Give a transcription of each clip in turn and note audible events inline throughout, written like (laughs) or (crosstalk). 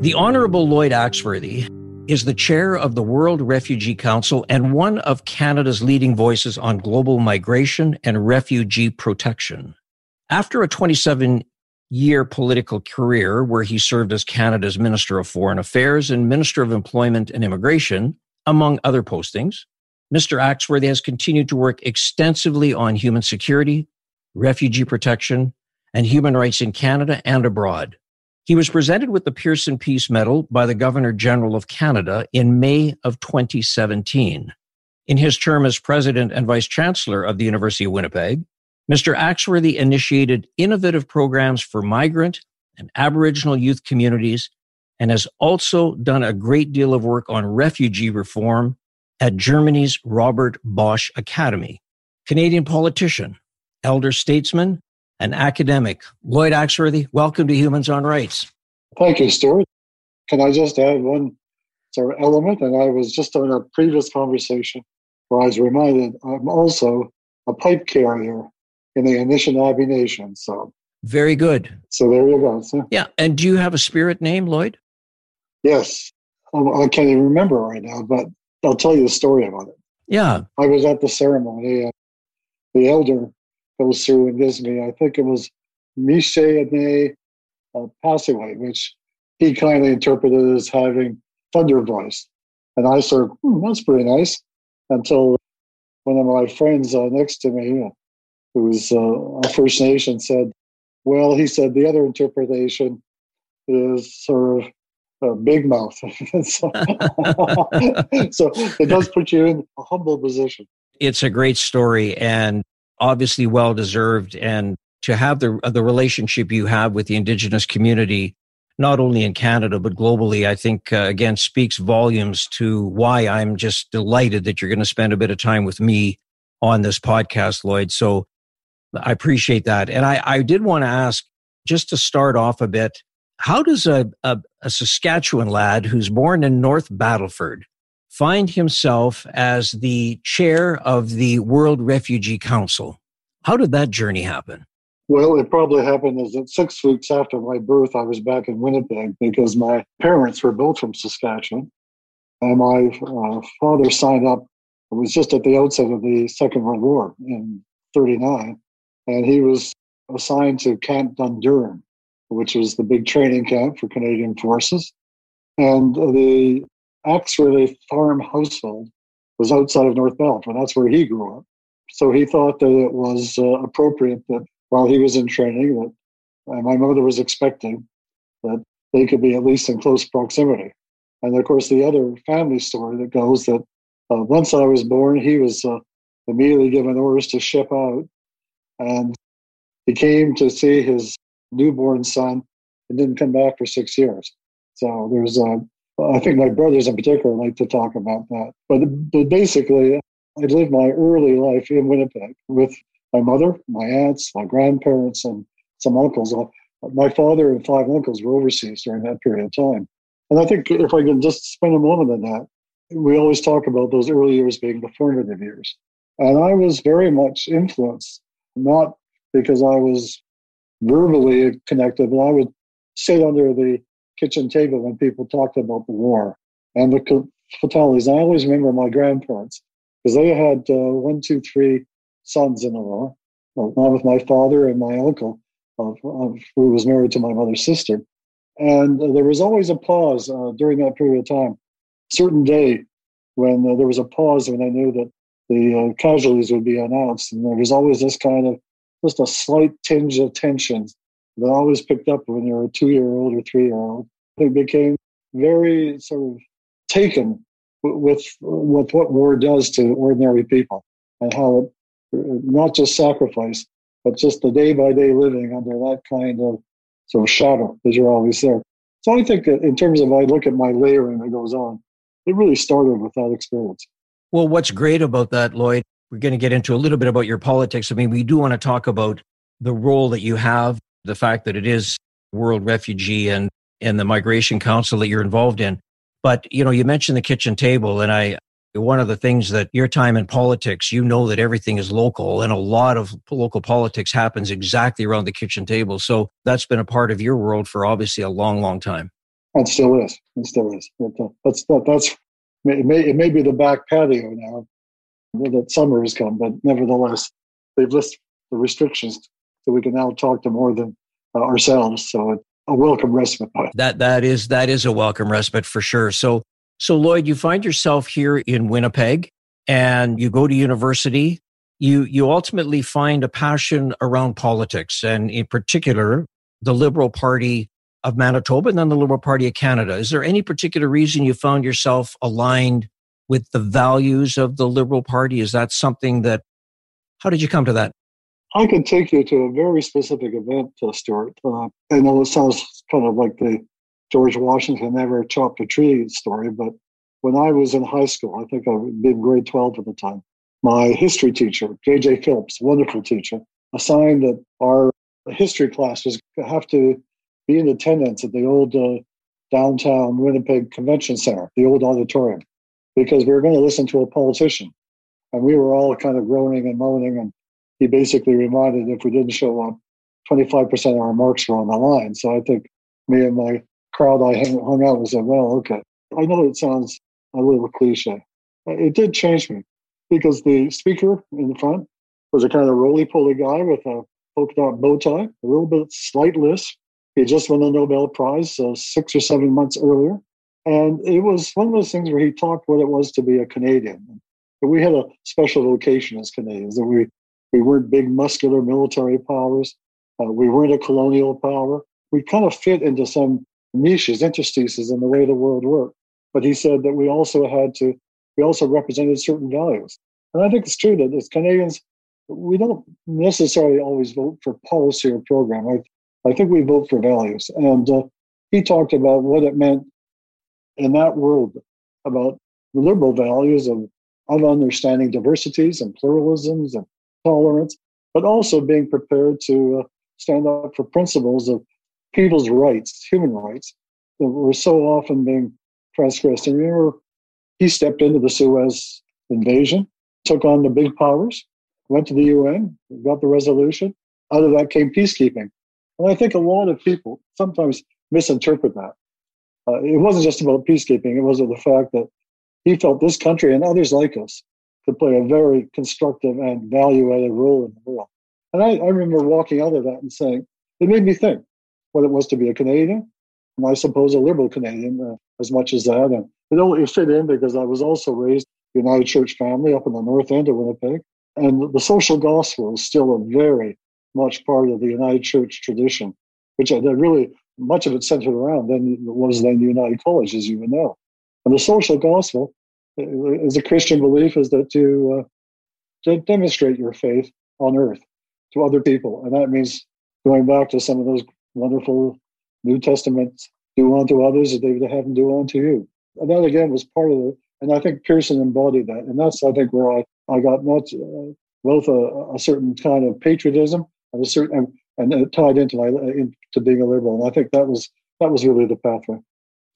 The Honorable Lloyd Axworthy is the chair of the World Refugee Council and one of Canada's leading voices on global migration and refugee protection. After a 27 year political career where he served as Canada's Minister of Foreign Affairs and Minister of Employment and Immigration, among other postings, Mr. Axworthy has continued to work extensively on human security, refugee protection, and human rights in Canada and abroad. He was presented with the Pearson Peace Medal by the Governor General of Canada in May of 2017. In his term as President and Vice Chancellor of the University of Winnipeg, Mr. Axworthy initiated innovative programs for migrant and Aboriginal youth communities and has also done a great deal of work on refugee reform at Germany's Robert Bosch Academy. Canadian politician, elder statesman, an academic. Lloyd Axworthy, welcome to Humans on Rights. Thank you, Stuart. Can I just add one sort of element? And I was just on a previous conversation where I was reminded I'm also a pipe carrier in the Anishinaabe Nation. So very good. So there you go. So, yeah. And do you have a spirit name, Lloyd? Yes. Um, I can't even remember right now, but I'll tell you the story about it. Yeah. I was at the ceremony and the elder goes through and gives me, I think it was Miche Ane uh, Passaway, which he kindly interpreted as having thunder voice. And I said, hmm, that's pretty nice. Until one of my friends uh, next to me, uh, who was uh, a First Nation, said, well, he said the other interpretation is sort of uh, big mouth. (laughs) so, (laughs) so it does put you in a humble position. It's a great story. And obviously well deserved and to have the the relationship you have with the indigenous community not only in Canada but globally I think uh, again speaks volumes to why I'm just delighted that you're going to spend a bit of time with me on this podcast Lloyd. So I appreciate that. And I I did want to ask just to start off a bit how does a, a, a Saskatchewan lad who's born in North Battleford find himself as the chair of the World Refugee Council. How did that journey happen? Well, it probably happened as that six weeks after my birth, I was back in Winnipeg because my parents were both from Saskatchewan. And my uh, father signed up, it was just at the outset of the Second World War in 39. And he was assigned to Camp Dundurn, which was the big training camp for Canadian forces. And the Axworthy farm household was outside of North Battleford. That's where he grew up. So he thought that it was uh, appropriate that while he was in training, that uh, my mother was expecting that they could be at least in close proximity. And of course, the other family story that goes that uh, once I was born, he was uh, immediately given orders to ship out, and he came to see his newborn son and didn't come back for six years. So there's a I think my brothers in particular like to talk about that. But, but basically, I lived my early life in Winnipeg with my mother, my aunts, my grandparents, and some uncles. Uh, my father and five uncles were overseas during that period of time. And I think if I can just spend a moment on that, we always talk about those early years being the formative years. And I was very much influenced, not because I was verbally connected, but I would sit under the kitchen table when people talked about the war and the fatalities. I always remember my grandparents because they had uh, one, two, three sons in the war, along with my father and my uncle, of, of, who was married to my mother's sister. And uh, there was always a pause uh, during that period of time, certain day when uh, there was a pause when I knew that the uh, casualties would be announced. And there was always this kind of just a slight tinge of tension that always picked up when you're a two year old or three year old. They became very sort of taken with, with what war does to ordinary people and how it not just sacrifice, but just the day by day living under that kind of sort of shadow because you're always there. So I think that in terms of I look at my layering that goes on, it really started with that experience. Well, what's great about that, Lloyd, we're going to get into a little bit about your politics. I mean, we do want to talk about the role that you have, the fact that it is World Refugee and, and the Migration Council that you're involved in. But, you know, you mentioned the kitchen table, and I, one of the things that your time in politics, you know that everything is local and a lot of local politics happens exactly around the kitchen table. So that's been a part of your world for obviously a long, long time. It still is. It still is. Uh, that's, that, that's, it may, it may be the back patio now that summer has come, but nevertheless, they've listed the restrictions so we can now talk to more than uh, ourselves. So a welcome respite. That that is that is a welcome respite for sure. So so Lloyd, you find yourself here in Winnipeg, and you go to university. You you ultimately find a passion around politics, and in particular, the Liberal Party of Manitoba and then the Liberal Party of Canada. Is there any particular reason you found yourself aligned with the values of the Liberal Party? Is that something that, how did you come to that? I can take you to a very specific event, uh, Stuart. Uh, I know it sounds kind of like the George Washington never chopped a tree story, but when I was in high school, I think I was in grade 12 at the time, my history teacher, J.J. Phillips, wonderful teacher, assigned that our history class classes have to be in attendance at the old uh, downtown Winnipeg Convention Center, the old auditorium because we were going to listen to a politician. And we were all kind of groaning and moaning. And he basically reminded if we didn't show up, 25% of our marks were on the line. So I think me and my crowd I hung out and said, well, okay. I know it sounds a little cliche. It did change me because the speaker in the front was a kind of roly poly guy with a polka dot bow tie, a little bit slight lisp. He just won the Nobel Prize uh, six or seven months earlier. And it was one of those things where he talked what it was to be a Canadian. We had a special vocation as Canadians that we, we weren't big muscular military powers. Uh, we weren't a colonial power. We kind of fit into some niches, interstices in the way the world worked. But he said that we also had to, we also represented certain values. And I think it's true that as Canadians, we don't necessarily always vote for policy or program. I, I think we vote for values. And uh, he talked about what it meant in that world about the liberal values of, of understanding diversities and pluralisms and tolerance, but also being prepared to uh, stand up for principles of people's rights, human rights, that were so often being transgressed. And remember, he stepped into the Suez invasion, took on the big powers, went to the UN, got the resolution. Out of that came peacekeeping. And I think a lot of people sometimes misinterpret that uh, it wasn't just about peacekeeping, it was the fact that he felt this country and others like us could play a very constructive and value added role in the world. And I, I remember walking out of that and saying, it made me think what it was to be a Canadian, and I suppose a liberal Canadian uh, as much as that. And it only fit in because I was also raised United Church family up in the north end of Winnipeg. And the social gospel is still a very much part of the United Church tradition, which I really much of it centered around then was then United College, as you would know. And the social gospel, as a Christian belief, is that to, uh, to demonstrate your faith on earth to other people, and that means going back to some of those wonderful New Testament do unto others as they would have them do unto you. And that again was part of it. And I think Pearson embodied that. And that's, I think, where I, I got not uh, both a, a, certain kind of patriotism and a certain, and it tied into my into being a liberal. And I think that was that was really the pathway.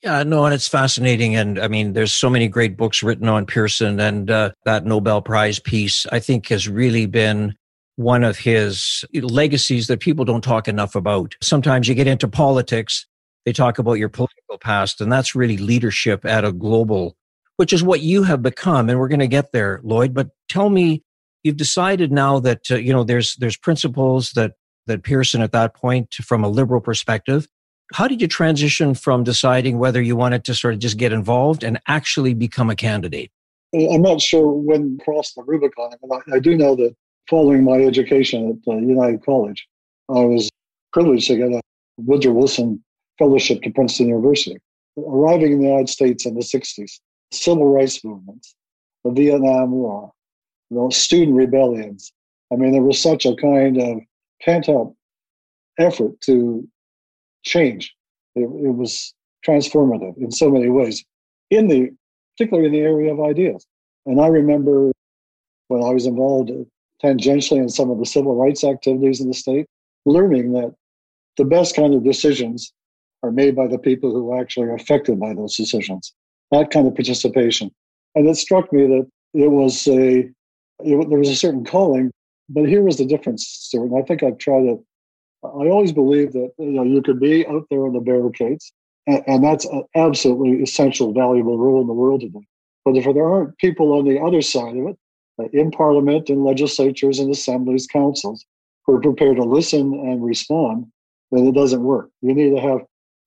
Yeah, no, and it's fascinating. And I mean, there's so many great books written on Pearson, and uh, that Nobel Prize piece, I think, has really been one of his legacies that people don't talk enough about. Sometimes you get into politics, they talk about your political past, and that's really leadership at a global, which is what you have become. And we're going to get there, Lloyd. But tell me, you've decided now that uh, you know there's there's principles that that Pearson at that point from a liberal perspective. How did you transition from deciding whether you wanted to sort of just get involved and actually become a candidate? I'm not sure when crossed the Rubicon, but I, I do know that following my education at uh, United College, I was privileged to get a Woodrow Wilson Fellowship to Princeton University. Arriving in the United States in the 60s, civil rights movements, the Vietnam War, the student rebellions. I mean, there was such a kind of pent up effort to change it, it was transformative in so many ways, in the particularly in the area of ideas. And I remember when I was involved tangentially in some of the civil rights activities in the state, learning that the best kind of decisions are made by the people who actually are affected by those decisions. That kind of participation. And it struck me that it was a, it, there was a certain calling, but here was the difference, Stuart. And I think I've tried to, I always believe that you, know, you could be out there on the barricades, and, and that's an absolutely essential, valuable role in the world today. But if there aren't people on the other side of it, uh, in parliament and legislatures and assemblies, councils, who are prepared to listen and respond, then it doesn't work. You need to have,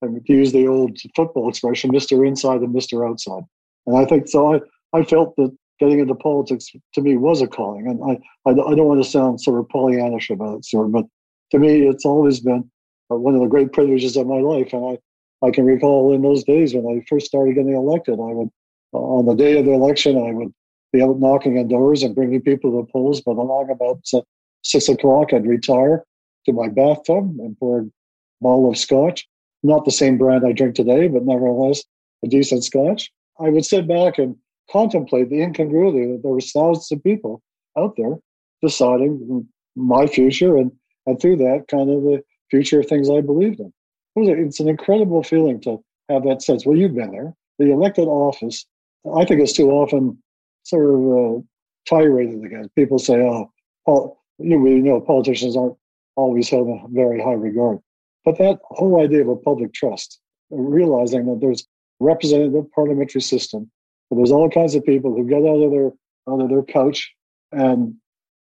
I mean, to use the old football expression, Mr. Inside and Mr. Outside. And I think so. I, I felt that getting into politics to me was a calling. And I, I, I don't want to sound sort of Pollyannish about it, sort of, but to me, it's always been uh, one of the great privileges of my life. And I, I can recall in those days when I first started getting elected, I would, on the day of the election, I would be out knocking on doors and bringing people to the polls. But along about uh, six o'clock, I'd retire to my bathtub and pour a bottle of scotch. Not the same brand I drink today, but nevertheless a decent scotch. I would sit back and contemplate the incongruity that there was thousands of people out there deciding my future and, and through that kind of the future of things I believed in. It's an incredible feeling to have that sense. Well, you've been there. The elected office, I think it's too often sort of uh, tirade against. People say, "Oh, Paul, you know, politicians aren't always held in very high regard." But that whole idea of a public trust, realizing that there's representative parliamentary system, that there's all kinds of people who get out of their out of their couch and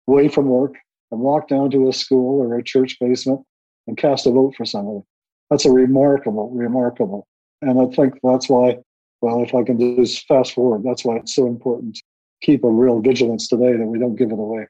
away from work and walk down to a school or a church basement and cast a vote for somebody. That's a remarkable, remarkable. And I think that's why well, if I can just fast forward, that's why it's so important to keep a real vigilance today that we don't give it away.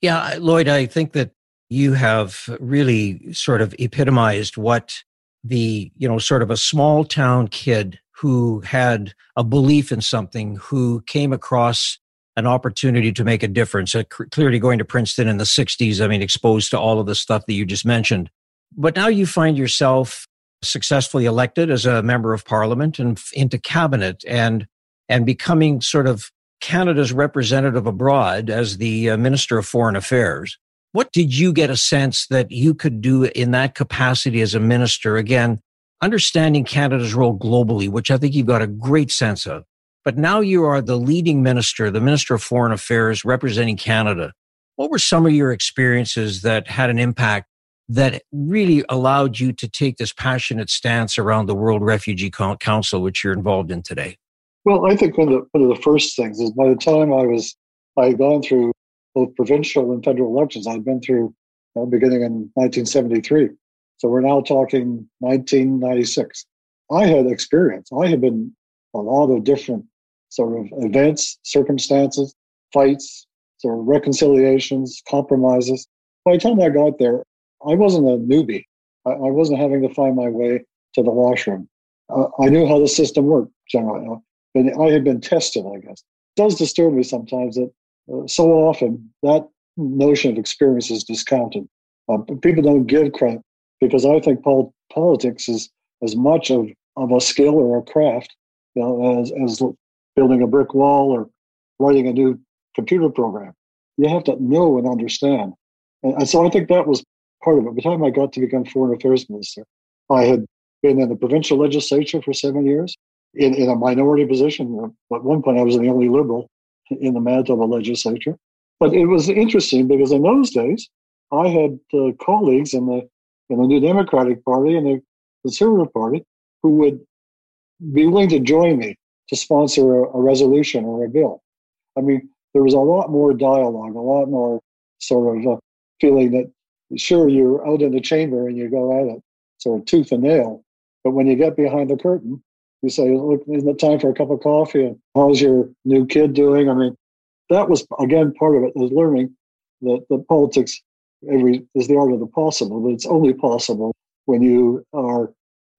Yeah, Lloyd, I think that you have really sort of epitomized what the, you know, sort of a small town kid who had a belief in something, who came across an opportunity to make a difference. Uh, clearly, going to Princeton in the 60s, I mean, exposed to all of the stuff that you just mentioned. But now you find yourself successfully elected as a member of parliament and into cabinet and and becoming sort of Canada's representative abroad as the uh, Minister of Foreign Affairs. What did you get a sense that you could do in that capacity as a minister? Again, understanding Canada's role globally, which I think you've got a great sense of. But now you are the leading minister, the Minister of Foreign Affairs representing Canada. What were some of your experiences that had an impact that really allowed you to take this passionate stance around the World Refugee Council, which you're involved in today? Well, I think one of, the, one of the first things is by the time I was, I had gone through both provincial and federal elections. I'd been through uh, beginning in 1973. So we're now talking 1996. I had experience. I had been a lot of different sort of events, circumstances, fights, sort of reconciliations, compromises. By the time I got there, I wasn't a newbie. I, I wasn't having to find my way to the washroom. Uh, I knew how the system worked generally, but I had been tested, I guess. It does disturb me sometimes that uh, so often that notion of experience is discounted. Uh, people don't give credit because I think pol- politics is as much of, of a skill or a craft you know, as, as building a brick wall or writing a new computer program. You have to know and understand. And, so I think that was part of it. By the time I got to become foreign affairs minister, I had been in the provincial legislature for seven years in, in a minority position. At one point, I was the only liberal in the Manitoba legislature. But it was interesting because in those days, I had uh, colleagues in the in the New Democratic Party and the Conservative Party who would be willing to join me to sponsor a, a resolution or a bill. I mean, there was a lot more dialogue, a lot more sort of uh, feeling that sure you're out in the chamber and you go at it sort of tooth and nail but when you get behind the curtain you say look isn't it time for a cup of coffee and how's your new kid doing i mean that was again part of it is learning that the politics every is the art of the possible but it's only possible when you are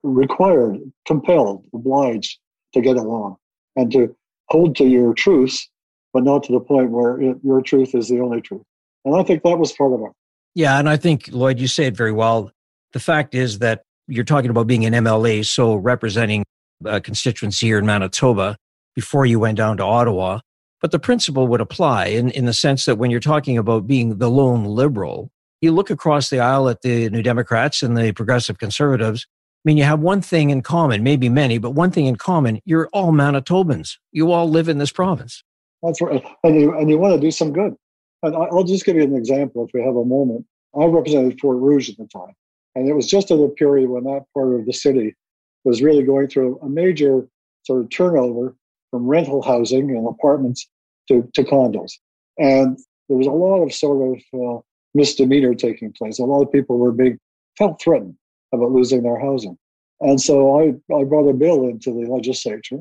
required compelled obliged to get along and to hold to your truths but not to the point where it, your truth is the only truth and i think that was part of it yeah, and I think Lloyd, you say it very well. The fact is that you're talking about being an MLA, so representing a constituency here in Manitoba before you went down to Ottawa. But the principle would apply in, in the sense that when you're talking about being the lone liberal, you look across the aisle at the New Democrats and the progressive conservatives. I mean, you have one thing in common, maybe many, but one thing in common. You're all Manitobans. You all live in this province. That's right. And you, and you want to do some good. And I'll just give you an example if we have a moment. I represented Fort Rouge at the time. And it was just at a period when that part of the city was really going through a major sort of turnover from rental housing and apartments to, to condos. And there was a lot of sort of uh, misdemeanor taking place. A lot of people were being felt threatened about losing their housing. And so I, I brought a bill into the legislature,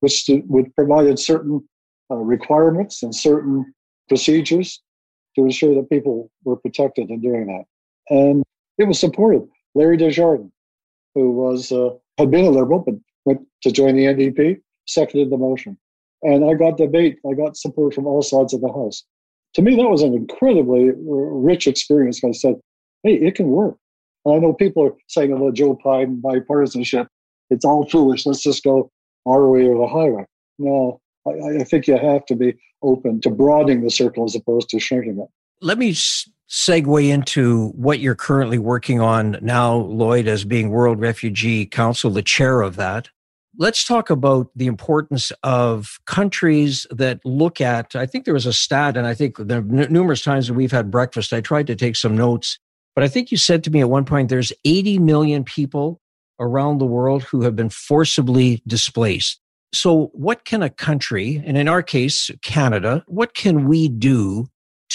which to, would provided certain uh, requirements and certain procedures to ensure that people were protected in doing that. And it was supported. Larry Desjardins, who was uh, had been a liberal but went to join the NDP, seconded the motion. And I got debate. I got support from all sides of the House. To me, that was an incredibly rich experience. I said, hey, it can work. I know people are saying about Joe Biden bipartisanship. It's all foolish. Let's just go our way or the highway. No, I, I think you have to be open to broadening the circle as opposed to shrinking it. Let me segue into what you're currently working on now, Lloyd, as being World Refugee Council, the chair of that. Let's talk about the importance of countries that look at. I think there was a stat, and I think there numerous times that we've had breakfast. I tried to take some notes, but I think you said to me at one point there's 80 million people around the world who have been forcibly displaced. So, what can a country, and in our case, Canada, what can we do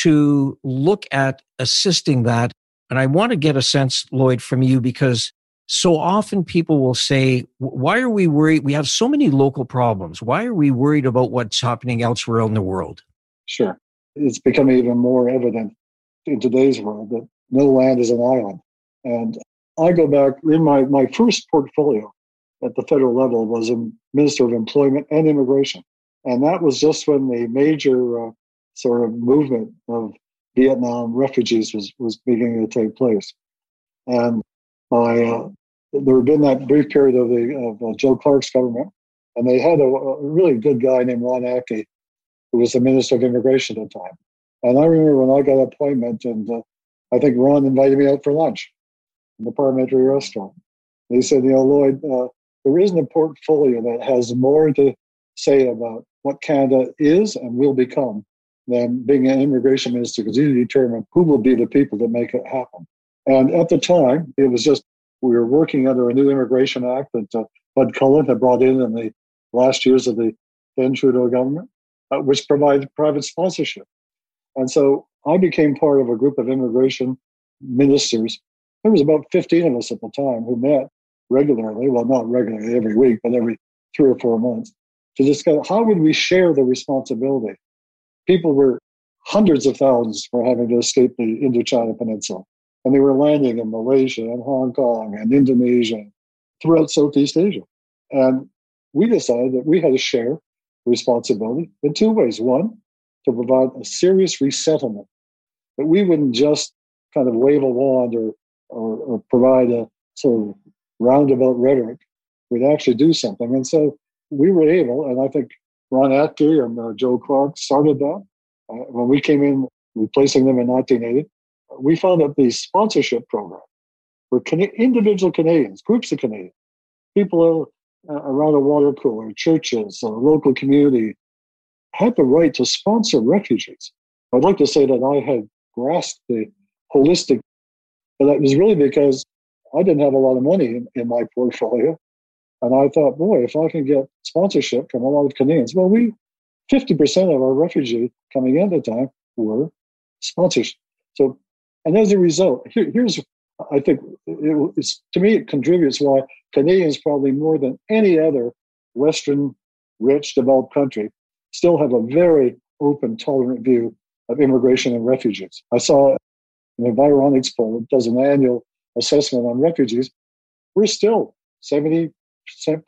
to look at assisting that? And I want to get a sense, Lloyd, from you, because so often people will say, why are we worried? We have so many local problems. Why are we worried about what's happening elsewhere in the world? Sure. It's becoming even more evident in today's world that no land is an island. And I go back in my, my first portfolio at the federal level was a Minister of Employment and Immigration. And that was just when the major uh, sort of movement of Vietnam refugees was, was beginning to take place. And my, uh, there had been that brief period of, the, of uh, Joe Clark's government, and they had a, a, really good guy named Ron Atkey, who was the Minister of Immigration at the time. And I remember when I got appointment, and uh, I think Ron invited me out for lunch in the parliamentary restaurant. They said, you know, Lloyd, uh, there isn't a portfolio that has more to say about what Canada is and will become than being an immigration minister because you determine who will be the people that make it happen. And at the time, it was just we were working under a new immigration act that uh, Bud Cullen had brought in in the last years of the then Trudeau government, uh, which provided private sponsorship. And so I became part of a group of immigration ministers. There was about 15 of us at the time who met regularly, well, not regularly every week, but every three or four months, to discuss how would we share the responsibility. People were hundreds of thousands were having to escape the Indochina Peninsula, and they were landing in Malaysia and Hong Kong and Indonesia, throughout Southeast Asia. And we decided that we had to share responsibility in two ways. One, to provide a serious resettlement, that we wouldn't just kind of wave a wand or, or, or provide a sort of roundabout rhetoric We'd actually do something. And so we were able, and I think Ron Atkey and uh, Joe Clark started that. Uh, when we came in replacing them in 1980, we found that the sponsorship program for Can- individual Canadians, groups of Canadians, people uh, around a water cooler, churches, a local community, had the right to sponsor refugees. I'd like to say that I had grasped the holistic, but that was really because I didn't have a lot of money in, in my portfolio. And I thought, boy, if I can get sponsorship from a lot of Canadians, well, we 50% of our refugees coming in at the time were sponsors. So, and as a result, here, here's, I think, it, it's, to me, it contributes why Canadians, probably more than any other Western, rich, developed country, still have a very open, tolerant view of immigration and refugees. I saw an Environics poll that does an annual assessment on refugees, we're still 70%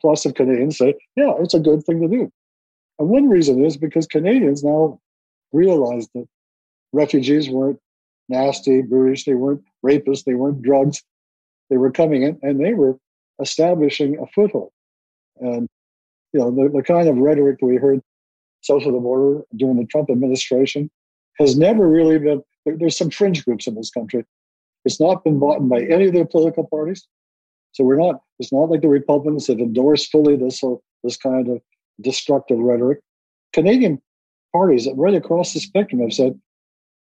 plus of Canadians say, yeah, it's a good thing to do. And one reason is because Canadians now realize that refugees weren't nasty, brutish, they weren't rapists, they weren't drugs. They were coming in and they were establishing a foothold. And, you know, the, the kind of rhetoric we heard south of the border during the Trump administration has never really been, there, there's some fringe groups in this country. It's not been bought by any of the political parties. So we're not, it's not like the Republicans have endorsed fully this, this kind of destructive rhetoric. Canadian parties right across the spectrum have said,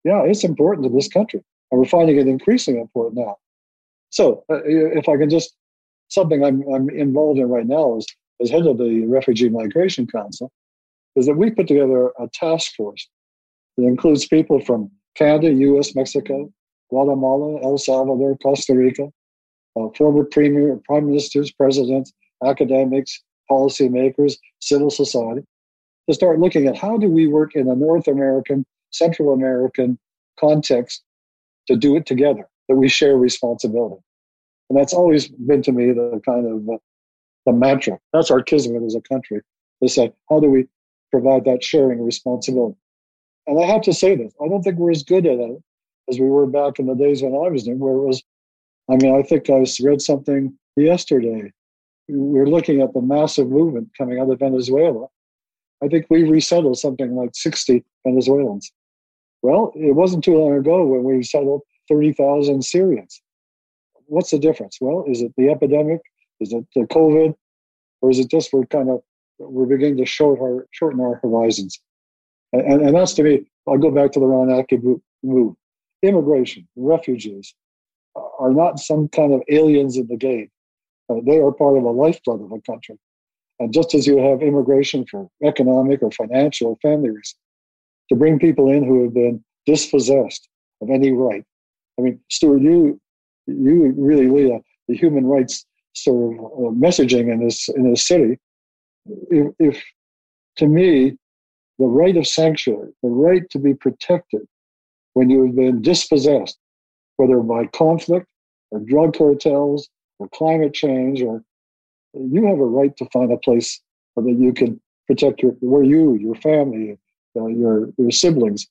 yeah, it's important to this country. And we're finding it increasingly important now. So uh, if I can just, something I'm, I'm involved in right now is as head of the Refugee Migration Council, is that we put together a task force that includes people from Canada, US, Mexico, Guatemala, El Salvador, Costa Rica, uh, former premier, prime ministers, presidents, academics, policymakers, civil society, to start looking at how do we work in a North American, Central American context to do it together, that we share responsibility. And that's always been to me the kind of uh, the mantra. That's our kismet as a country. To say, how do we provide that sharing responsibility? And I have to say this, I don't think we're as good at it as we were back in the days when I was there, where it was, I mean, I think I read something yesterday. We are looking at the massive movement coming out of Venezuela. I think we resettled something like 60 Venezuelans. Well, it wasn't too long ago when we settled 30,000 Syrians. What's the difference? Well, is it the epidemic? Is it the COVID? Or is it just we're kind of, we're beginning to short our, shorten our horizons? And, and, that's to me, I'll go back to the Ron Atkey move immigration, refugees are not some kind of aliens in the gate. Uh, they are part of a lifeblood of a country. And just as you have immigration for economic or financial or family reasons, to bring people in who have been dispossessed of any right. I mean, Stuart, you you really lead a, the human rights sort of uh, messaging in this in this city. If, if to me, the right of sanctuary, the right to be protected, when you have been dispossessed, whether by conflict or drug cartels or climate change, or you have a right to find a place that you can protect your where you, your family, uh, your your siblings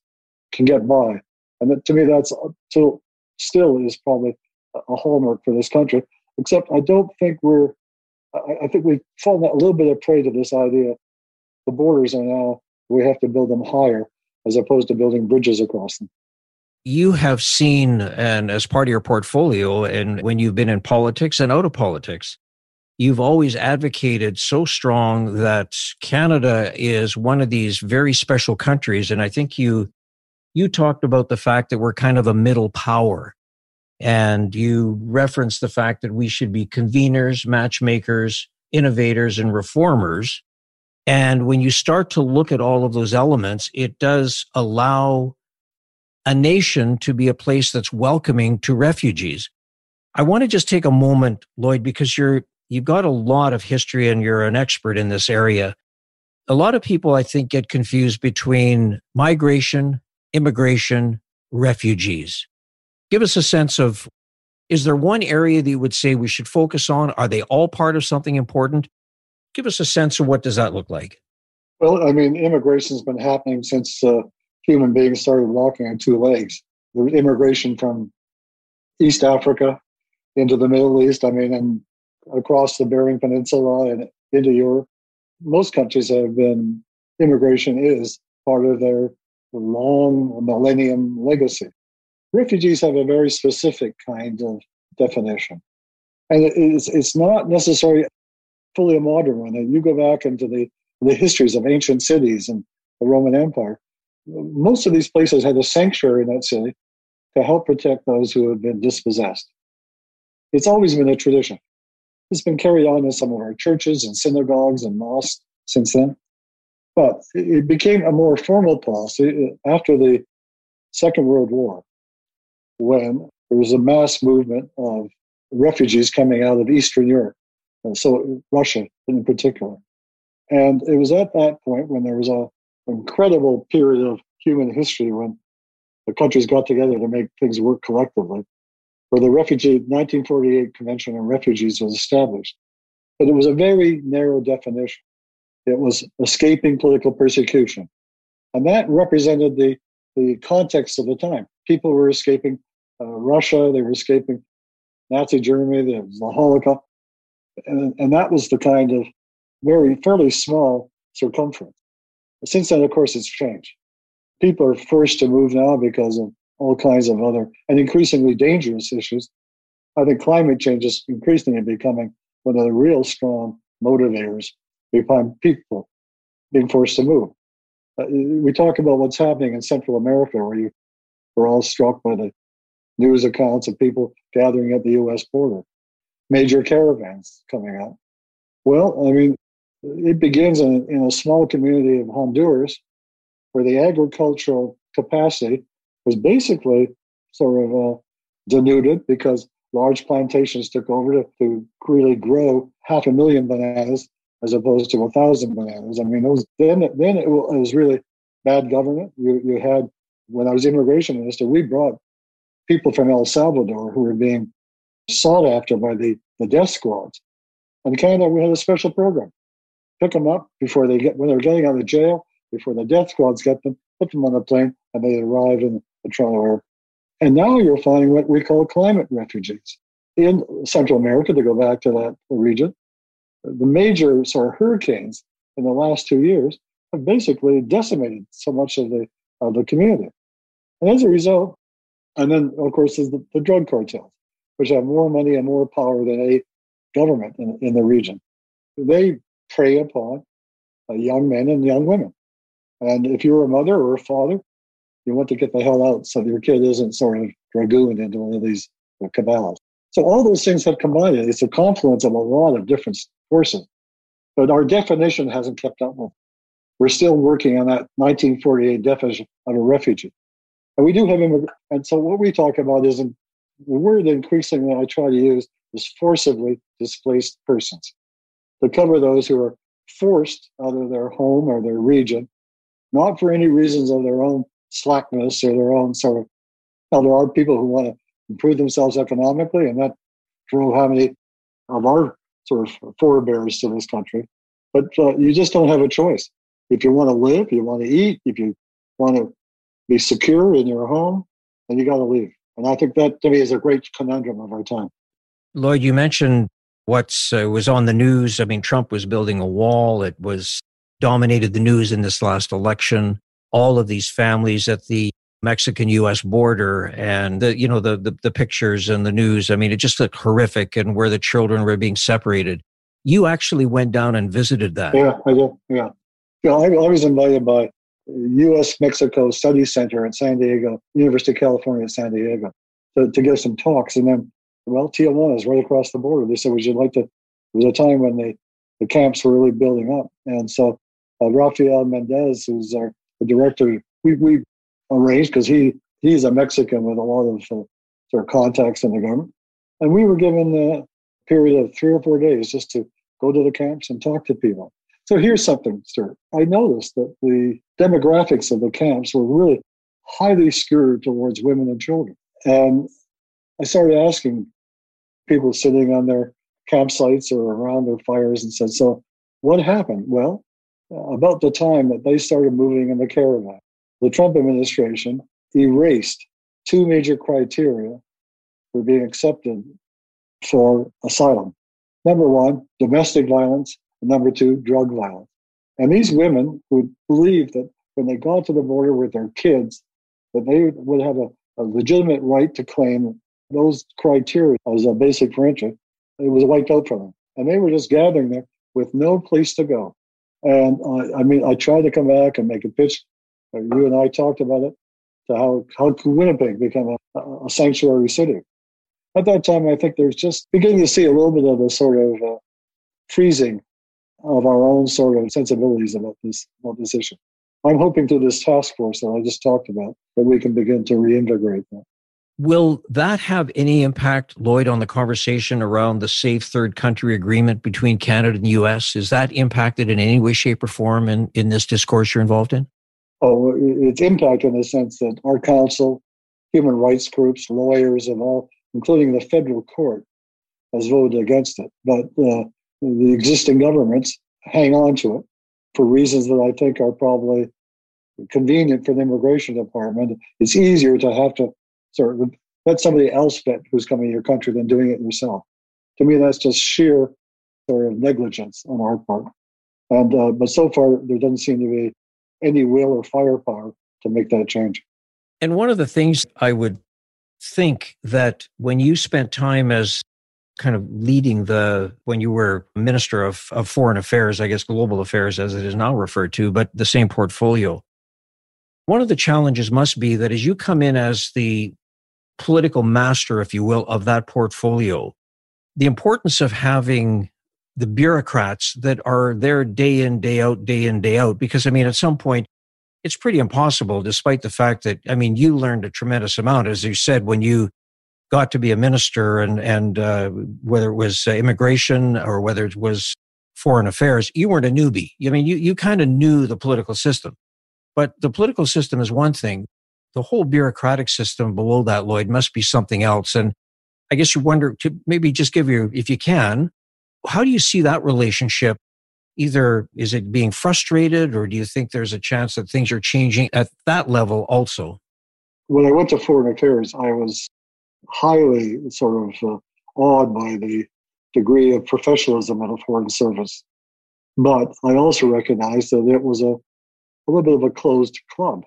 can get by. And that, to me, that's still still is probably a hallmark for this country. Except I don't think we're. I, I think we've fallen a little bit of prey to this idea. The borders are now we have to build them higher as opposed to building bridges across them. You have seen and as part of your portfolio and when you've been in politics and out of politics you've always advocated so strong that canada is one of these very special countries. And i think you you talked about the fact that we're kind of a middle power. And you referenced the fact that we should be conveners matchmakers innovators and reformers and when you start to look at all of those elements it does allow a nation to be a place that's welcoming to refugees. I want to just take a moment, Lloyd, because you're you've got a lot of history and you're an expert in this area. A lot of people, I think, get confused between migration, immigration, refugees. Give us a sense of is there one area that you would say we should focus on? Are they all part of something important? Give us a sense of what does that look like? Well, I mean, immigration's been happening since uh, human beings started walking on two legs. There was immigration from East Africa into the Middle East, I mean, and across the Bering Peninsula and into Europe. Most countries have been, immigration is part of their long millennium legacy. Refugees have a very specific kind of definition. And it's, it's not necessarily fully a modern one. And you go back into the, the histories of ancient cities and the Roman Empire, most of these places had a sanctuary in that city to help protect those who had been dispossessed. It's always been a tradition. It's been carried on in some of our churches and synagogues and mosques since then. But it became a more formal policy after the Second World War, when there was a mass movement of refugees coming out of Eastern Europe, so Russia in particular. And it was at that point when there was a incredible period of human history when the countries got together to make things work collectively, where the refugee 1948 Convention on Refugees was established. But it was a very narrow definition. It was escaping political persecution. And that represented the, the context of the time. People were escaping uh, Russia, they were escaping Nazi Germany, the Holocaust. And, and that was the kind of very, fairly small circumference. Since then, of course, it's changed. People are forced to move now because of all kinds of other and increasingly dangerous issues. I think climate change is increasingly becoming one of the real strong motivators behind people being forced to move. Uh, we talk about what's happening in Central America, where you were all struck by the news accounts of people gathering at the U.S. border, major caravans coming up? Well, I mean, it begins in, in a small community of Honduras where the agricultural capacity was basically sort of uh, denuded because large plantations took over to, to really grow half a million bananas as opposed to a thousand bananas. I mean, those then then it was really bad government. You you had when I was immigration minister, we brought people from El Salvador who were being sought after by the, the death squads. In Canada, we had a special program. Pick them up before they get when they're getting out of jail, before the death squads get them, put them on a plane, and they arrive in the Toronto airport. And now you're finding what we call climate refugees in Central America, to go back to that region. The major sort of hurricanes in the last two years have basically decimated so much of the of the community. And as a result, and then of course is the, the drug cartels, which have more money and more power than a government in, in the region. They prey upon uh, young men and young women. And if you're a mother or a father, you want to get the hell out so your kid isn't sort of dragooned into one of these uh, cabals. So all those things have combined. It's a confluence of a lot of different forces. But our definition hasn't kept up with. We're still working on that 1948 definition of a refugee. And we do have immigrants. And so what we talk about is the word increasingly I try to use is forcibly displaced persons to cover those who are forced out of their home or their region, not for any reasons of their own slackness or their own sort of. Now, there are people who want to improve themselves economically, and that drove how many of our sort of forebears to this country. But uh, you just don't have a choice. If you want to live, you want to eat, if you want to be secure in your home, then you got to leave. And I think that to me is a great conundrum of our time. Lloyd, you mentioned what uh, was on the news. I mean, Trump was building a wall. It was dominated the news in this last election. All of these families at the Mexican U.S. border, and the you know the, the the pictures and the news. I mean, it just looked horrific, and where the children were being separated. You actually went down and visited that. Yeah, I did. Yeah, yeah. I, I was invited by U.S. Mexico Study Center in San Diego, University of California, San Diego, to, to give some talks. And then, well, Tijuana is right across the border. They said, "Would you like to?" There was a time when they the camps were really building up, and so uh, Rafael Mendez, who's our the director, we we arranged because he he's a Mexican with a lot of uh, sort of contacts in the government, and we were given a period of three or four days just to go to the camps and talk to people. So here's something, sir. I noticed that the demographics of the camps were really highly skewed towards women and children. And I started asking people sitting on their campsites or around their fires and said, So what happened? Well, about the time that they started moving in the caravan, the Trump administration erased two major criteria for being accepted for asylum. Number one, domestic violence, number two, drug violence. And these women who believe that when they got to the border with their kids, that they would have a, a legitimate right to claim those criteria as a basic entry. It was wiped out for them. And they were just gathering there with no place to go. And I, I mean, I tried to come back and make a pitch. You and I talked about it to how, how could Winnipeg become a, a sanctuary city. At that time, I think there's just beginning to see a little bit of a sort of uh, freezing of our own sort of sensibilities about this about this issue. I'm hoping through this task force that I just talked about that we can begin to reintegrate that. Will that have any impact, Lloyd, on the conversation around the safe third country agreement between Canada and the US? Is that impacted in any way, shape, or form in, in this discourse you're involved in? Oh, it's impacted in the sense that our council, human rights groups, lawyers, and all, including the federal court, has voted against it. But uh, the existing governments hang on to it for reasons that I think are probably convenient for the immigration department. It's easier to have to sort of let somebody else fit who's coming to your country than doing it yourself. To me, that's just sheer sort of negligence on our part. And uh, but so far, there doesn't seem to be any will or firepower to make that change. And one of the things I would think that when you spent time as kind of leading the when you were minister of, of foreign affairs i guess global affairs as it is now referred to but the same portfolio one of the challenges must be that as you come in as the political master, if you will, of that portfolio, the importance of having the bureaucrats that are there day in, day out, day in, day out. Because I mean, at some point, it's pretty impossible, despite the fact that, I mean, you learned a tremendous amount, as you said, when you got to be a minister and, and uh, whether it was uh, immigration or whether it was foreign affairs, you weren't a newbie. I mean, you, you kind of knew the political system. But the political system is one thing. The whole bureaucratic system below that, Lloyd, must be something else. And I guess you wonder to maybe just give you, if you can, how do you see that relationship? Either is it being frustrated or do you think there's a chance that things are changing at that level also? When I went to foreign affairs, I was highly sort of uh, awed by the degree of professionalism in a foreign service. But I also recognized that it was a a little bit of a closed club.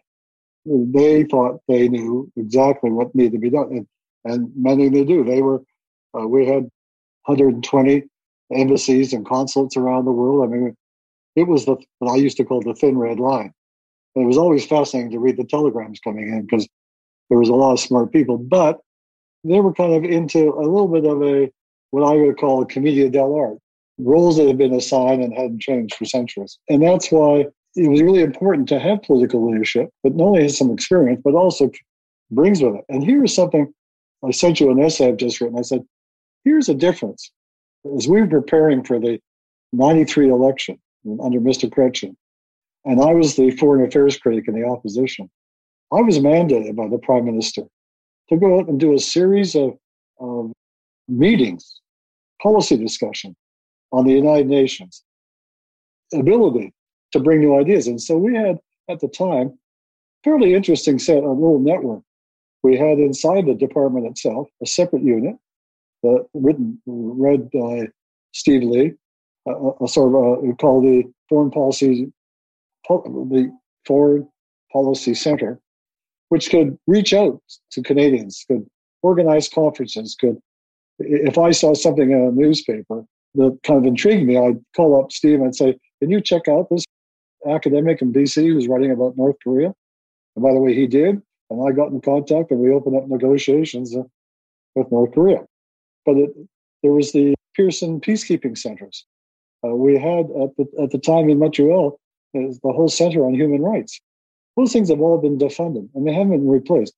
They thought they knew exactly what needed to be done, and, and many they do. They were, uh, we had 120 embassies and consulates around the world. I mean, it was the what I used to call the thin red line. And it was always fascinating to read the telegrams coming in because there was a lot of smart people, but they were kind of into a little bit of a what I would call a commedia dell'arte, roles that had been assigned and hadn't changed for centuries. And that's why it was really important to have political leadership that not only has some experience, but also brings with it. And here's something I sent you an essay I've just written. I said, here's a difference. As we were preparing for the 93 election under Mr. Chrétien, and I was the foreign affairs critic in the opposition, I was mandated by the prime minister to go out and do a series of, of meetings, policy discussion on the United Nations, ability to bring new ideas. And so we had at the time fairly interesting set a little network. We had inside the department itself a separate unit that written read by Steve Lee, a, a sort of a, called the Foreign Policy the Foreign Policy Center, which could reach out to Canadians, could organize conferences, could if I saw something in a newspaper that kind of intrigued me, I'd call up Steve and say, Can you check out this academic in BC who's writing about North Korea. And by the way, he did. And I got in contact and we opened up negotiations with North Korea. But it, there was the Pearson peacekeeping centers. Uh, we had at the, at the time in Montreal the whole center on human rights. Those things have all been defunded and they haven't been replaced.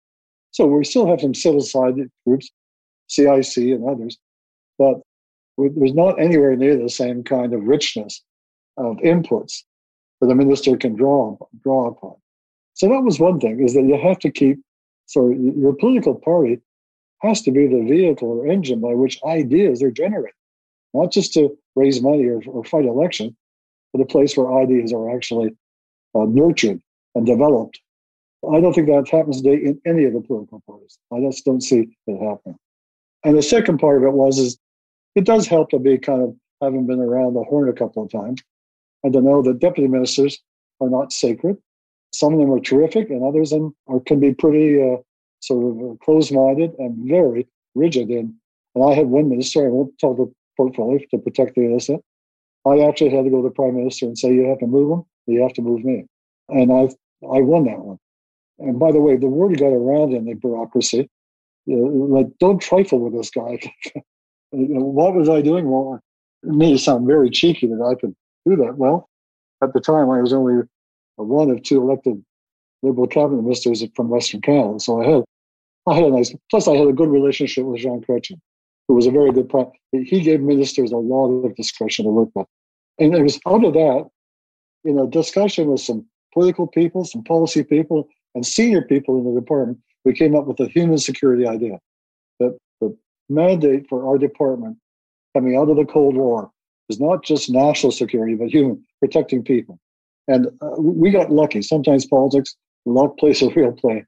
So we still have some civil society groups, CIC and others, but there's not anywhere near the same kind of richness of inputs that the minister can draw draw upon. So that was one thing: is that you have to keep. So your political party has to be the vehicle or engine by which ideas are generated, not just to raise money or, or fight election, but a place where ideas are actually uh, nurtured and developed. I don't think that happens today in any of the political parties. I just don't see it happening. And the second part of it was is it does help to be kind of having been around the horn a couple of times and to know that deputy ministers are not sacred. Some of them are terrific, and others are, can be pretty uh, sort of uh, closed-minded and very rigid. And, and I had one minister, I won't tell the portfolio to protect the innocent. I actually had to go to the prime minister and say, "You have to move him. You have to move me," and I I won that one. And by the way, the word got around in the bureaucracy, like don't trifle with this guy. (laughs) what was I doing wrong? It it sound very cheeky that I could do that. Well, at the time, I was only one of two elected Liberal cabinet ministers from Western Canada, so I had I had a nice. Plus, I had a good relationship with Jean Chrétien, who was a very good. He gave ministers a lot of discretion to work with, and it was out of that, you know, discussion with some political people, some policy people, and senior people in the department. We came up with a human security idea that the mandate for our department coming out of the Cold War is not just national security, but human, protecting people. And uh, we got lucky. Sometimes politics, luck plays a real play.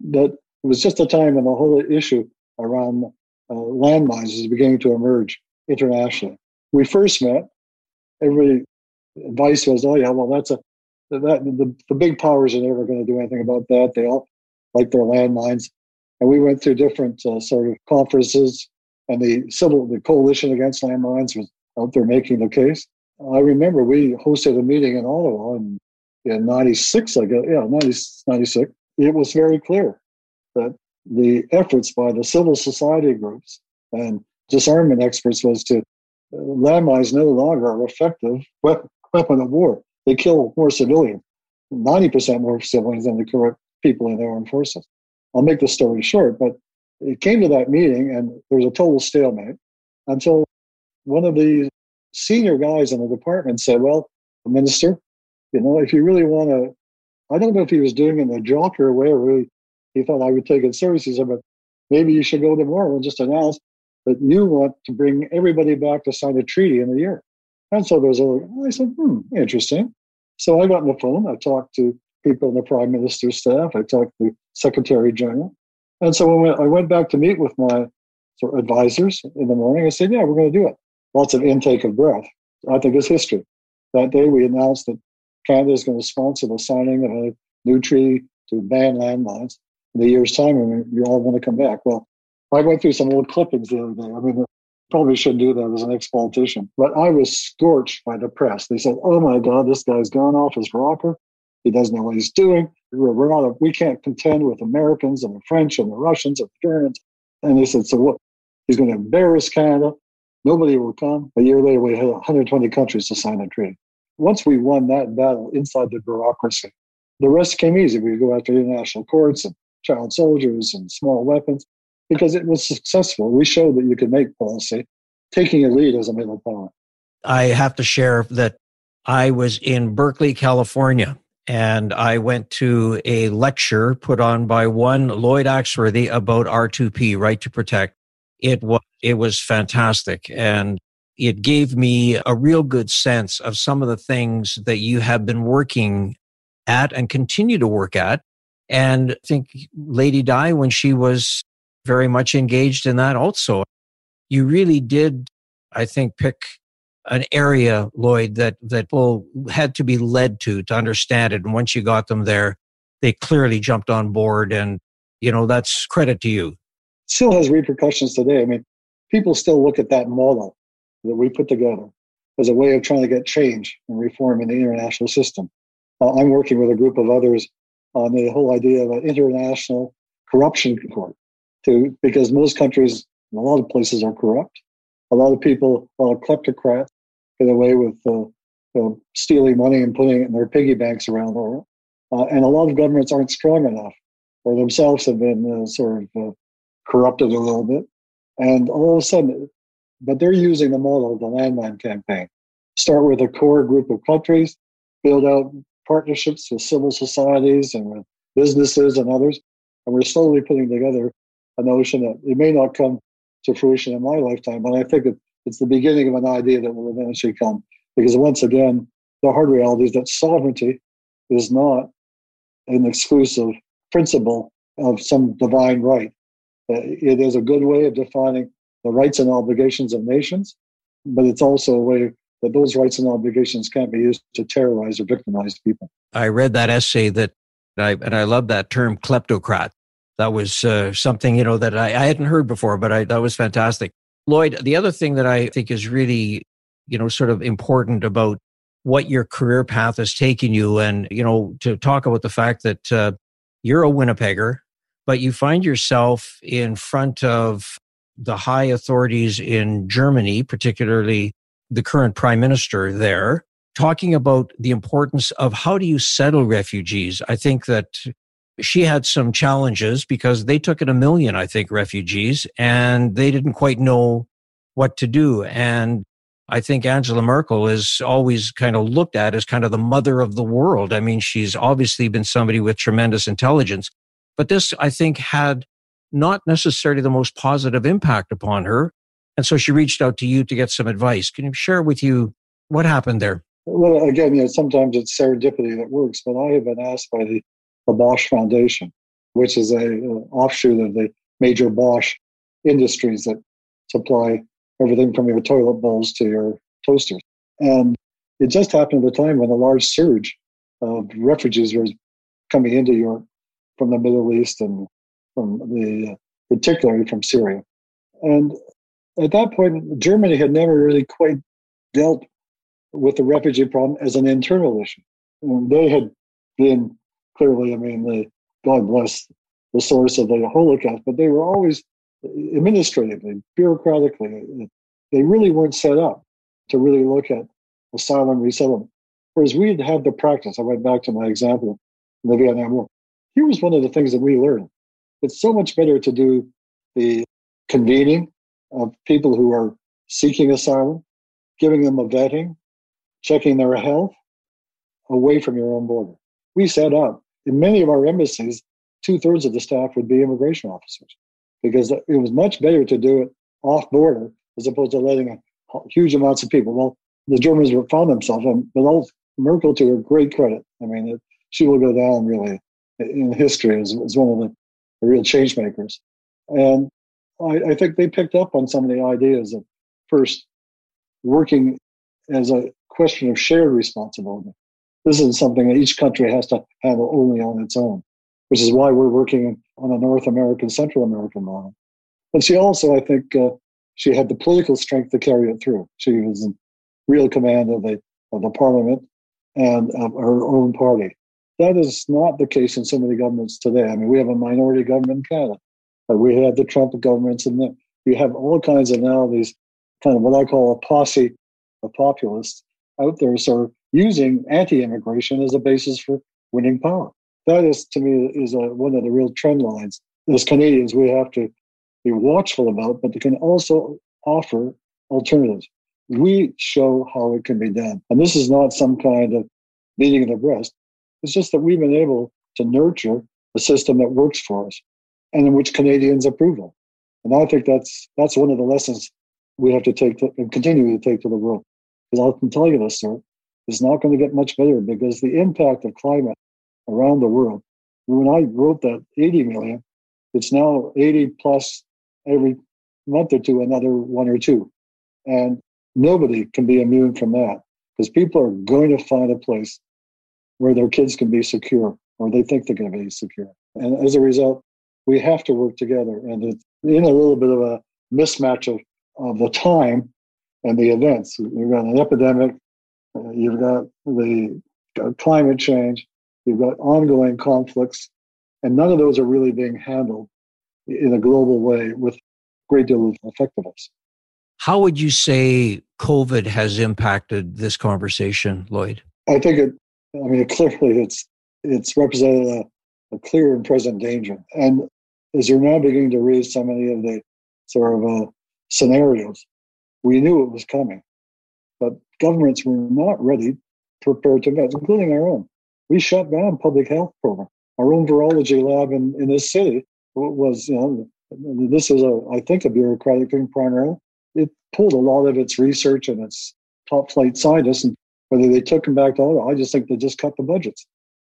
But It was just a time when the whole issue around uh, landmines is beginning to emerge internationally. We first met, every advice was, oh, yeah, well, that's a, that, the, the big powers are never going to do anything about that. They all like their landmines. And we went through different uh, sort of conferences, and the civil, the coalition against landmines was out there making the case. I remember we hosted a meeting in Ottawa in, in 96, I guess, yeah, 90, 96. It was very clear that the efforts by the civil society groups and disarmament experts was to uh, landmines no longer are effective weapon, weapon of war. They kill more civilians, 90% more civilians than the correct people in their armed forces. I'll make the story short, but it came to that meeting and there was a total stalemate until one of the senior guys in the department said, Well, Minister, you know, if you really want to, I don't know if he was doing it in a joker way or really he thought I would take it seriously. Said, But maybe you should go tomorrow and just announce that you want to bring everybody back to sign a treaty in a year. And so there's a, I said, hmm, interesting. So I got on the phone. I talked to people in the prime minister's staff. I talked to Secretary General. And so when I went back to meet with my sort of advisors in the morning, I said, yeah, we're going to do it. Lots of intake of breath. I think it's history. That day we announced that Canada is going to sponsor the signing of a new treaty to ban landmines in the year's time, and you all want to come back. Well, I went through some old clippings the other day. I mean, probably shouldn't do that as an ex-politician, but I was scorched by the press. They said, "Oh my God, this guy's gone off his rocker. He doesn't know what he's doing. We're not. A, we can't contend with Americans and the French and the Russians and the Germans." And they said, "So what? He's going to embarrass Canada. Nobody will come." A year later, we had 120 countries to sign a treaty. Once we won that battle inside the bureaucracy, the rest came easy. We go after international courts and child soldiers and small weapons because it was successful. We showed that you could make policy, taking a lead as a middle power. I have to share that I was in Berkeley, California, and I went to a lecture put on by one Lloyd Axworthy about R2P, Right to Protect. It was it was fantastic, and it gave me a real good sense of some of the things that you have been working at and continue to work at. And I think Lady Di, when she was very much engaged in that also. You really did, I think, pick an area, Lloyd, that, that people had to be led to to understand it. And once you got them there, they clearly jumped on board. And, you know, that's credit to you. Still has repercussions today. I mean, people still look at that model that we put together as a way of trying to get change and reform in the international system. Uh, I'm working with a group of others on the whole idea of an international corruption court to because most countries in a lot of places are corrupt. A lot of people, a lot of kleptocrats, get away with uh, uh, stealing money and putting it in their piggy banks around the world. Uh, and a lot of governments aren't strong enough, or themselves have been uh, sort of uh, corrupted a little bit. And all of a sudden, but they're using the model of the landmine campaign. Start with a core group of countries, build out partnerships with civil societies and with businesses and others. And we're slowly putting together a notion that it may not come to fruition in my lifetime, but I think it, it's the beginning of an idea that will eventually come. Because once again, the hard reality is that sovereignty is not an exclusive principle of some divine right. Uh, it is a good way of defining the rights and obligations of nations, but it's also a way that those rights and obligations can't be used to terrorize or victimize people. I read that essay that I, and I love that term kleptocrat that was uh, something you know that I, I hadn't heard before, but I, that was fantastic. Lloyd, the other thing that I think is really you know sort of important about what your career path has taken you, and you know to talk about the fact that uh, you're a Winnipegger, but you find yourself in front of the high authorities in Germany, particularly the current prime minister there, talking about the importance of how do you settle refugees. I think that she had some challenges because they took in a million, I think, refugees, and they didn't quite know what to do. And I think Angela Merkel is always kind of looked at as kind of the mother of the world. I mean, she's obviously been somebody with tremendous intelligence, but this, I think, had not necessarily the most positive impact upon her. And so she reached out to you to get some advice. Can you share with you what happened there? Well, again, you know, sometimes it's serendipity that works, but I have been asked by the the Bosch Foundation which is a, a offshoot of the major Bosch industries that supply everything from your toilet bowls to your toasters. And it just happened at a time when a large surge of refugees were coming into Europe from the Middle East and from the uh, particularly from Syria. And at that point, Germany had never really quite dealt with the refugee problem as an internal issue. And they had been clearly, I mean, the, God bless the source of the Holocaust, but they were always administratively, bureaucratically, they really weren't set up to really look at asylum resettlement. Whereas we had had the practice. I went back to my example in the Vietnam War. Here was one of the things that we learned. It's so much better to do the convening of people who are seeking asylum, giving them a vetting, checking their health away from your own border. We set up in many of our embassies, two thirds of the staff would be immigration officers because it was much better to do it off border as opposed to letting huge amounts of people. Well, the Germans found themselves, and all Merkel to her great credit. I mean, it, she will go down really in history as, as one of the, the real change makers. And I, I, think they picked up on some of the ideas of first working as a question of shared responsibility. This isn't something that each country has to handle only on its own, which is why we're working on a North American, Central American model. And she also, I think, uh, she had the political strength to carry it through. She was in real command of the of the parliament and of her own party. That is not the case in so many governments today. I mean, we have a minority government in Canada. We had the Trump governments, and you have all kinds of now these kind of what I call a posse of populists out there, sort of using anti-immigration as a basis for winning power. That is, to me, is a, one of the real trend lines. As Canadians, we have to be watchful about, but they can also offer alternatives. We show how it can be done. And this is not some kind of beating the breast. It's just that we've been able to nurture a system that works for us and in which Canadians approve of. And I think that's that's one of the lessons we have to take to, and continue to take to the world. Because I can tell you this, sir, it's not going to get much better because the impact of climate around the world. When I wrote that 80 million, it's now 80 plus every month or two, another one or two. And nobody can be immune from that because people are going to find a place where their kids can be secure or they think they're going to be secure. And as a result, we have to work together. And it's in a little bit of a mismatch of, of the time and the events. We've got an epidemic, you've got the uh, climate change, you've got ongoing conflicts, and none of those are really being handled in a global way with a great deal of effectiveness. How would you say COVID has impacted this conversation, Lloyd? I think it. I mean, clearly, it's it's represented a, a clear and present danger. And as you're now beginning to raise so many of the sort of uh, scenarios, we knew it was coming, but governments were not ready prepared to invest, including our own. We shut down public health program. Our own virology lab in, in this city was, you know, this is a, I think, a bureaucratic thing primarily. It pulled a lot of its research and its top flight scientists, and whether they took them back to auto, I just think they just cut the budgets,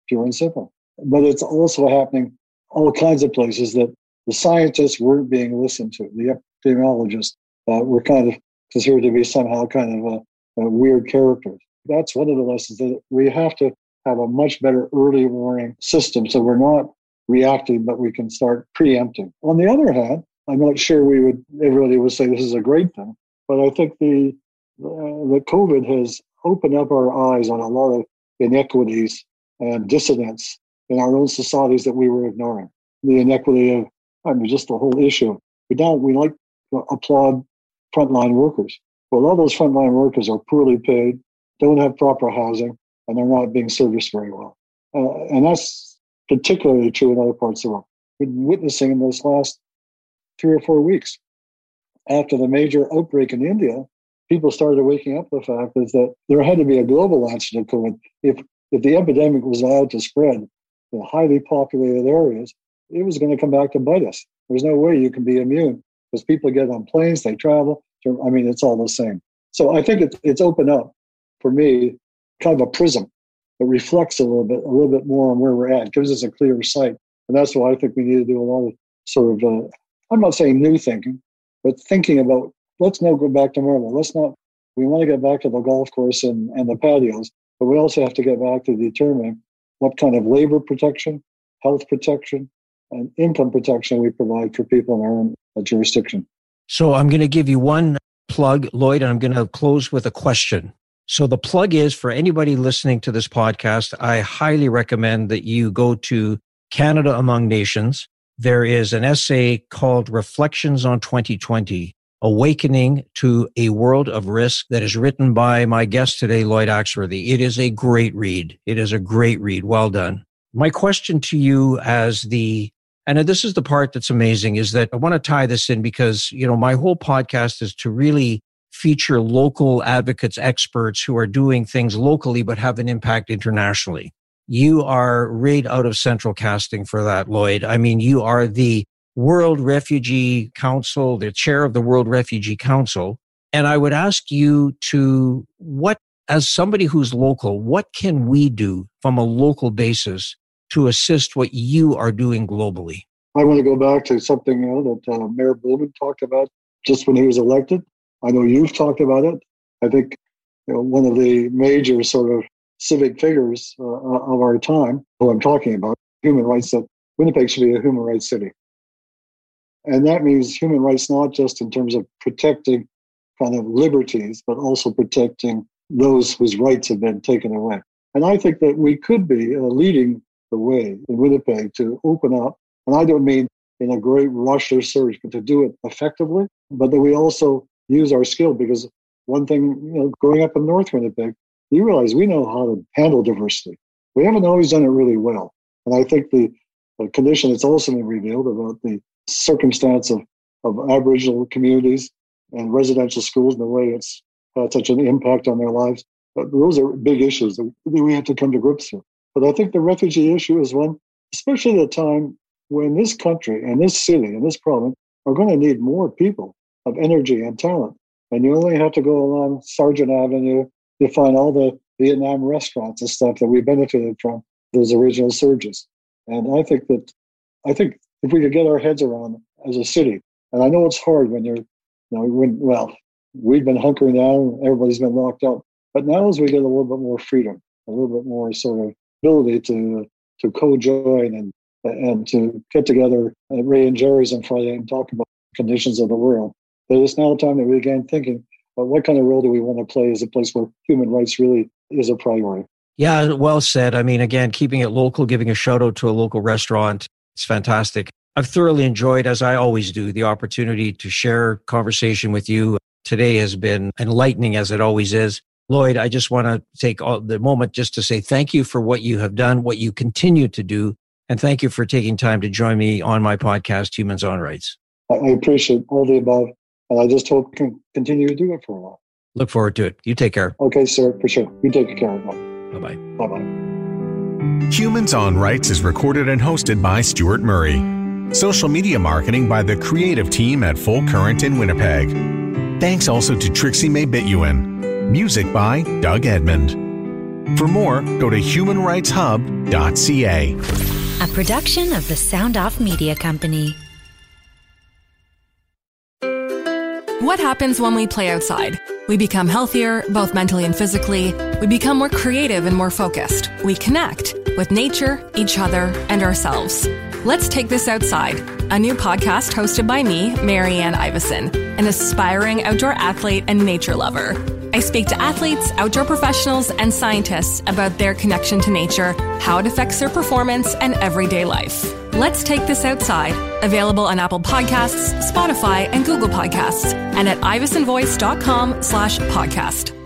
pure and simple. But it's also happening all kinds of places that the scientists weren't being listened to. The epidemiologists uh, were kind of considered to be somehow kind of a weird characters. That's one of the lessons that we have to have a much better early warning system so we're not reacting, but we can start preempting. On the other hand, I'm not sure we would everybody would say this is a great thing, but I think the uh, the COVID has opened up our eyes on a lot of inequities and dissidence in our own societies that we were ignoring. The inequity of I mean, just the whole issue. We don't we like to applaud frontline workers. Well, all those frontline workers are poorly paid, don't have proper housing, and they're not being serviced very well. Uh, and that's particularly true in other parts of the world. Been witnessing in those last three or four weeks. After the major outbreak in India, people started waking up to the fact is that there had to be a global answer to COVID. If if the epidemic was allowed to spread in highly populated areas, it was going to come back to bite us. There's no way you can be immune because people get on planes, they travel. I mean, it's all the same. So I think it, it's opened up for me kind of a prism it reflects a little bit, a little bit more on where we're at, it gives us a clearer sight And that's why I think we need to do a lot of sort of, uh, I'm not saying new thinking, but thinking about let's not go back to normal. Let's not, we want to get back to the golf course and, and the patios, but we also have to get back to determining what kind of labor protection, health protection, and income protection we provide for people in our own jurisdiction. So I'm going to give you one plug, Lloyd, and I'm going to close with a question. So the plug is for anybody listening to this podcast, I highly recommend that you go to Canada Among Nations. There is an essay called Reflections on 2020, Awakening to a World of Risk that is written by my guest today, Lloyd Axworthy. It is a great read. It is a great read. Well done. My question to you as the and this is the part that's amazing is that I want to tie this in because, you know, my whole podcast is to really feature local advocates, experts who are doing things locally but have an impact internationally. You are right out of central casting for that, Lloyd. I mean, you are the World Refugee Council, the chair of the World Refugee Council. And I would ask you to what, as somebody who's local, what can we do from a local basis to assist what you are doing globally? I want to go back to something you know, that uh, Mayor Blumen talked about just when he was elected. I know you've talked about it. I think you know, one of the major sort of civic figures uh, of our time, who I'm talking about, human rights, that Winnipeg should be a human rights city. And that means human rights not just in terms of protecting kind of liberties, but also protecting those whose rights have been taken away. And I think that we could be uh, leading the way in Winnipeg to open up. And I don't mean in a great rush or surge, but to do it effectively, but that we also use our skill because one thing, you know, growing up in North Winnipeg, you realize we know how to handle diversity. We haven't always done it really well. And I think the, the condition that's also been revealed about the circumstance of, of Aboriginal communities and residential schools and the way it's had such an impact on their lives, but those are big issues that we have to come to grips with. But I think the refugee issue is one, especially at a time when this country and this city and this province are going to need more people of energy and talent. And you only have to go along Sargent Avenue to find all the Vietnam restaurants and stuff that we benefited from those original surges. And I think that, I think if we could get our heads around as a city, and I know it's hard when you're, you know, when, well, we've been hunkering down, everybody's been locked up. But now as we get a little bit more freedom, a little bit more sort of ability to to co-join and and to get together at Rae and Jerry's on Friday and talk about conditions of the world, but it's now time that we begin thinking about what kind of role do we want to play as a place where human rights really is a priority. Yeah, well said. I mean, again, keeping it local, giving a shout out to a local restaurant, it's fantastic. I've thoroughly enjoyed, as I always do, the opportunity to share conversation with you. Today has been enlightening as it always is. Lloyd, I just want to take all the moment just to say thank you for what you have done, what you continue to do, and thank you for taking time to join me on my podcast, Humans on Rights. I appreciate all the above. And I just hope can continue to do it for a while. Look forward to it. You take care. Okay, sir, for sure. You take care. Bye bye. Bye bye. Humans on Rights is recorded and hosted by Stuart Murray. Social media marketing by the creative team at Full Current in Winnipeg. Thanks also to Trixie May Bituin. Music by Doug Edmond. For more, go to humanrightshub.ca. A production of the Sound Off Media Company. What happens when we play outside? We become healthier, both mentally and physically. We become more creative and more focused. We connect with nature, each other, and ourselves. Let's Take This Outside, a new podcast hosted by me, Marianne Iveson, an aspiring outdoor athlete and nature lover. I speak to athletes, outdoor professionals, and scientists about their connection to nature, how it affects their performance, and everyday life. Let's Take This Outside, available on Apple Podcasts, Spotify, and Google Podcasts, and at ivesonvoice.com slash podcast.